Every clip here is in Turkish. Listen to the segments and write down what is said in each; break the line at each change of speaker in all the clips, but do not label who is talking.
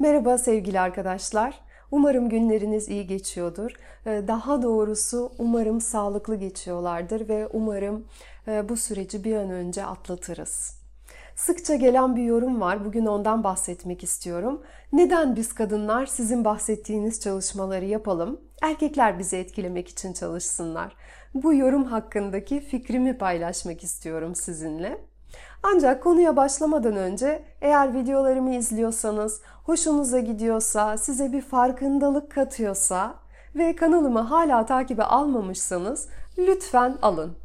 Merhaba sevgili arkadaşlar. Umarım günleriniz iyi geçiyordur. Ee, daha doğrusu umarım sağlıklı geçiyorlardır ve umarım e, bu süreci bir an önce atlatırız. Sıkça gelen bir yorum var. Bugün ondan bahsetmek istiyorum. Neden biz kadınlar sizin bahsettiğiniz çalışmaları yapalım? Erkekler bizi etkilemek için çalışsınlar. Bu yorum hakkındaki fikrimi paylaşmak istiyorum sizinle. Ancak konuya başlamadan önce eğer videolarımı izliyorsanız, hoşunuza gidiyorsa, size bir farkındalık katıyorsa ve kanalımı hala takibe almamışsanız lütfen alın.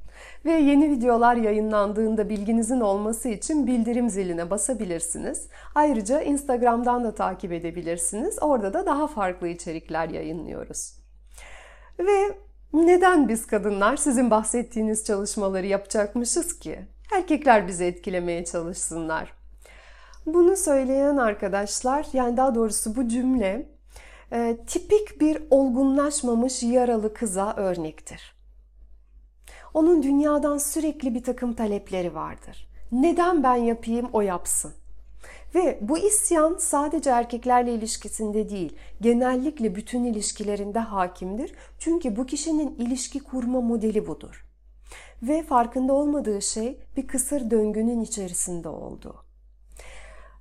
Ve yeni videolar yayınlandığında bilginizin olması için bildirim ziline basabilirsiniz. Ayrıca Instagram'dan da takip edebilirsiniz. Orada da daha farklı içerikler yayınlıyoruz. Ve neden biz kadınlar sizin bahsettiğiniz çalışmaları yapacakmışız ki? Erkekler bizi etkilemeye çalışsınlar. Bunu söyleyen arkadaşlar, yani daha doğrusu bu cümle e, tipik bir olgunlaşmamış yaralı kıza örnektir. Onun dünyadan sürekli bir takım talepleri vardır. Neden ben yapayım o yapsın? Ve bu isyan sadece erkeklerle ilişkisinde değil, genellikle bütün ilişkilerinde hakimdir. Çünkü bu kişinin ilişki kurma modeli budur. Ve farkında olmadığı şey bir kısır döngünün içerisinde olduğu.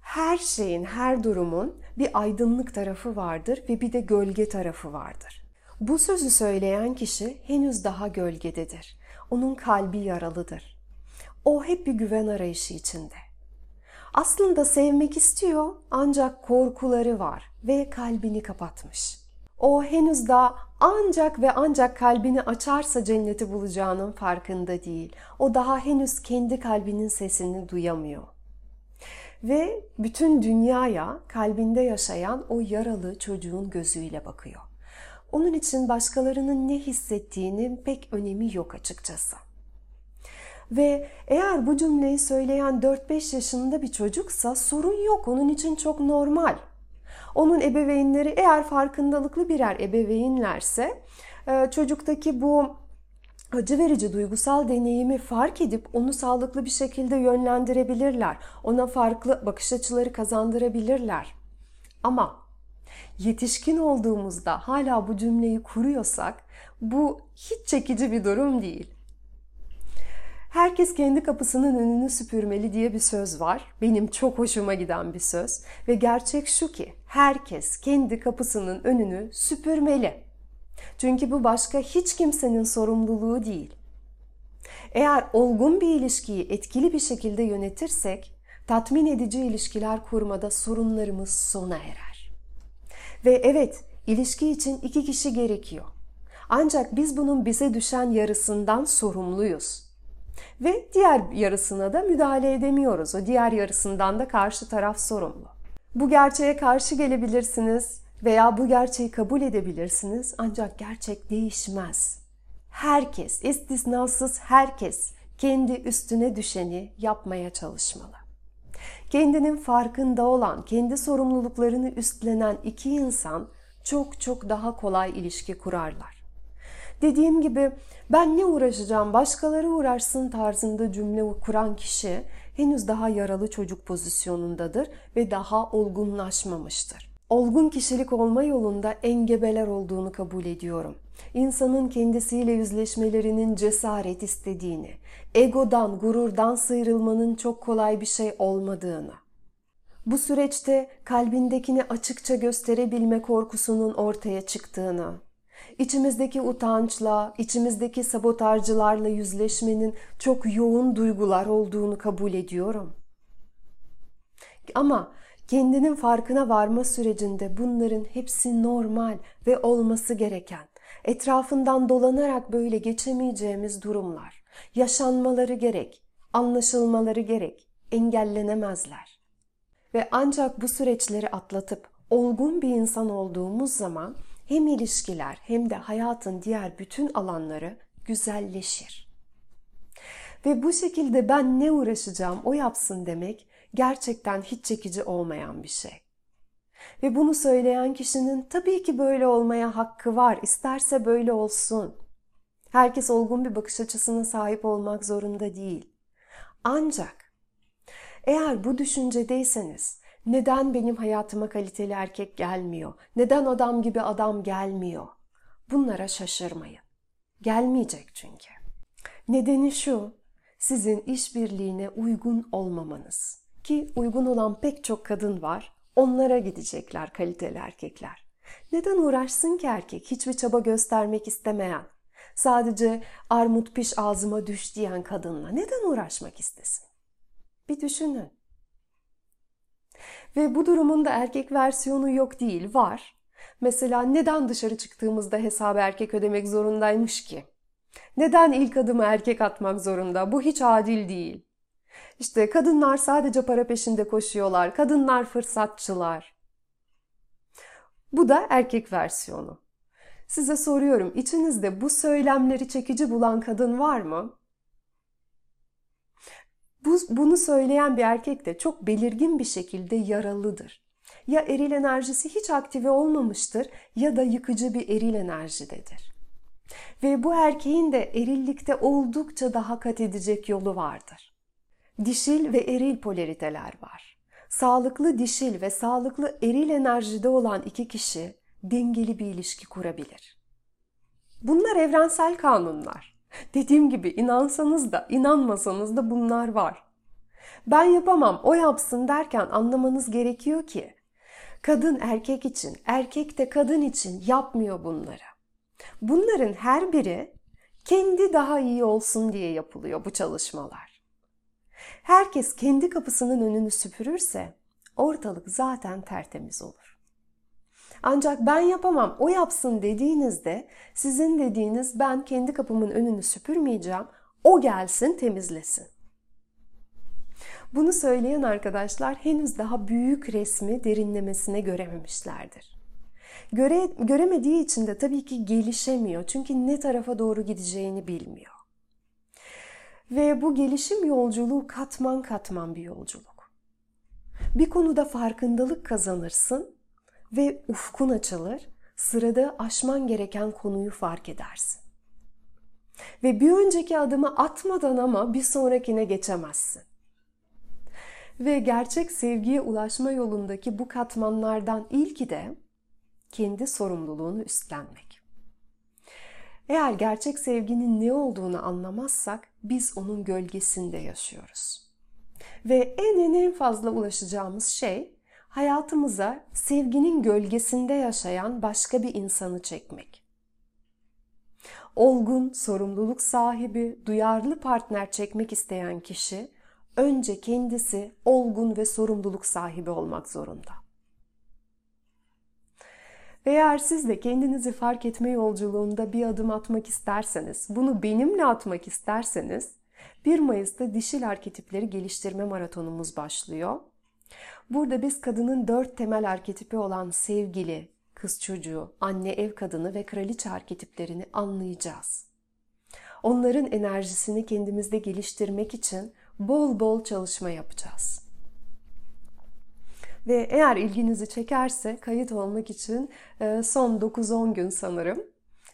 Her şeyin, her durumun bir aydınlık tarafı vardır ve bir de gölge tarafı vardır. Bu sözü söyleyen kişi henüz daha gölgededir. Onun kalbi yaralıdır. O hep bir güven arayışı içinde. Aslında sevmek istiyor ancak korkuları var ve kalbini kapatmış. O henüz daha ancak ve ancak kalbini açarsa cenneti bulacağının farkında değil. O daha henüz kendi kalbinin sesini duyamıyor. Ve bütün dünyaya kalbinde yaşayan o yaralı çocuğun gözüyle bakıyor. Onun için başkalarının ne hissettiğinin pek önemi yok açıkçası. Ve eğer bu cümleyi söyleyen 4-5 yaşında bir çocuksa sorun yok. Onun için çok normal. Onun ebeveynleri eğer farkındalıklı birer ebeveynlerse e, çocuktaki bu acı verici duygusal deneyimi fark edip onu sağlıklı bir şekilde yönlendirebilirler. Ona farklı bakış açıları kazandırabilirler. Ama yetişkin olduğumuzda hala bu cümleyi kuruyorsak bu hiç çekici bir durum değil. Herkes kendi kapısının önünü süpürmeli diye bir söz var. Benim çok hoşuma giden bir söz ve gerçek şu ki herkes kendi kapısının önünü süpürmeli. Çünkü bu başka hiç kimsenin sorumluluğu değil. Eğer olgun bir ilişkiyi etkili bir şekilde yönetirsek tatmin edici ilişkiler kurmada sorunlarımız sona erer. Ve evet, ilişki için iki kişi gerekiyor. Ancak biz bunun bize düşen yarısından sorumluyuz. Ve diğer yarısına da müdahale edemiyoruz. O diğer yarısından da karşı taraf sorumlu. Bu gerçeğe karşı gelebilirsiniz veya bu gerçeği kabul edebilirsiniz ancak gerçek değişmez. Herkes, istisnasız herkes kendi üstüne düşeni yapmaya çalışmalı. Kendinin farkında olan, kendi sorumluluklarını üstlenen iki insan çok çok daha kolay ilişki kurarlar. Dediğim gibi ben ne uğraşacağım başkaları uğraşsın tarzında cümle kuran kişi henüz daha yaralı çocuk pozisyonundadır ve daha olgunlaşmamıştır. Olgun kişilik olma yolunda engebeler olduğunu kabul ediyorum. İnsanın kendisiyle yüzleşmelerinin cesaret istediğini, egodan, gururdan sıyrılmanın çok kolay bir şey olmadığını, bu süreçte kalbindekini açıkça gösterebilme korkusunun ortaya çıktığını, İçimizdeki utançla, içimizdeki sabotajcılarla yüzleşmenin çok yoğun duygular olduğunu kabul ediyorum. Ama kendinin farkına varma sürecinde bunların hepsi normal ve olması gereken, etrafından dolanarak böyle geçemeyeceğimiz durumlar, yaşanmaları gerek, anlaşılmaları gerek, engellenemezler. Ve ancak bu süreçleri atlatıp olgun bir insan olduğumuz zaman hem ilişkiler hem de hayatın diğer bütün alanları güzelleşir. Ve bu şekilde ben ne uğraşacağım o yapsın demek gerçekten hiç çekici olmayan bir şey. Ve bunu söyleyen kişinin tabii ki böyle olmaya hakkı var. İsterse böyle olsun. Herkes olgun bir bakış açısına sahip olmak zorunda değil. Ancak eğer bu düşüncedeyseniz Neden benim hayatıma kaliteli erkek gelmiyor? Neden adam gibi adam gelmiyor? Bunlara şaşırmayın. Gelmeyecek çünkü. Nedeni şu, sizin işbirliğine uygun olmamanız. Ki uygun olan pek çok kadın var. Onlara gidecekler kaliteli erkekler. Neden uğraşsın ki erkek hiçbir çaba göstermek istemeyen? Sadece armut piş ağzıma düş diyen kadınla neden uğraşmak istesin? Bir düşünün. Ve bu durumun da erkek versiyonu yok değil, var. Mesela neden dışarı çıktığımızda hesabı erkek ödemek zorundaymış ki? Neden ilk adımı erkek atmak zorunda? Bu hiç adil değil. İşte kadınlar sadece para peşinde koşuyorlar. Kadınlar fırsatçılar. Bu da erkek versiyonu. Size soruyorum, içinizde bu söylemleri çekici bulan kadın var mı? Bu, bunu söyleyen bir erkek de çok belirgin bir şekilde yaralıdır. Ya eril enerjisi hiç aktive olmamıştır ya da yıkıcı bir eril enerjidedir. Ve bu erkeğin de erillikte oldukça daha kat edecek yolu vardır. Dişil ve eril polariteler var. Sağlıklı dişil ve sağlıklı eril enerjide olan iki kişi dengeli bir ilişki kurabilir. Bunlar evrensel kanunlar. Dediğim gibi inansanız da inanmasanız da bunlar var. Ben yapamam, o yapsın derken anlamanız gerekiyor ki kadın erkek için, erkek de kadın için yapmıyor bunları. Bunların her biri kendi daha iyi olsun diye yapılıyor bu çalışmalar. Herkes kendi kapısının önünü süpürürse ortalık zaten tertemiz olur. Ancak ben yapamam, o yapsın dediğinizde sizin dediğiniz ben kendi kapımın önünü süpürmeyeceğim, o gelsin temizlesin. Bunu söyleyen arkadaşlar henüz daha büyük resmi derinlemesine görememişlerdir. Göre, göremediği için de tabii ki gelişemiyor. Çünkü ne tarafa doğru gideceğini bilmiyor. Ve bu gelişim yolculuğu katman katman bir yolculuk. Bir konuda farkındalık kazanırsın ve ufkun açılır, sırada aşman gereken konuyu fark edersin. Ve bir önceki adımı atmadan ama bir sonrakine geçemezsin. Ve gerçek sevgiye ulaşma yolundaki bu katmanlardan ilki de kendi sorumluluğunu üstlenmek. Eğer gerçek sevginin ne olduğunu anlamazsak biz onun gölgesinde yaşıyoruz. Ve en en en fazla ulaşacağımız şey hayatımıza sevginin gölgesinde yaşayan başka bir insanı çekmek. Olgun, sorumluluk sahibi, duyarlı partner çekmek isteyen kişi önce kendisi olgun ve sorumluluk sahibi olmak zorunda. Eğer siz de kendinizi fark etme yolculuğunda bir adım atmak isterseniz, bunu benimle atmak isterseniz 1 Mayıs'ta dişil arketipleri geliştirme maratonumuz başlıyor. Burada biz kadının dört temel arketipi olan sevgili, kız çocuğu, anne ev kadını ve kraliçe arketiplerini anlayacağız. Onların enerjisini kendimizde geliştirmek için bol bol çalışma yapacağız. Ve eğer ilginizi çekerse kayıt olmak için e, son 9-10 gün sanırım.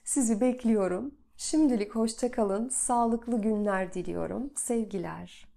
Sizi bekliyorum. Şimdilik hoşça kalın. Sağlıklı günler diliyorum. Sevgiler.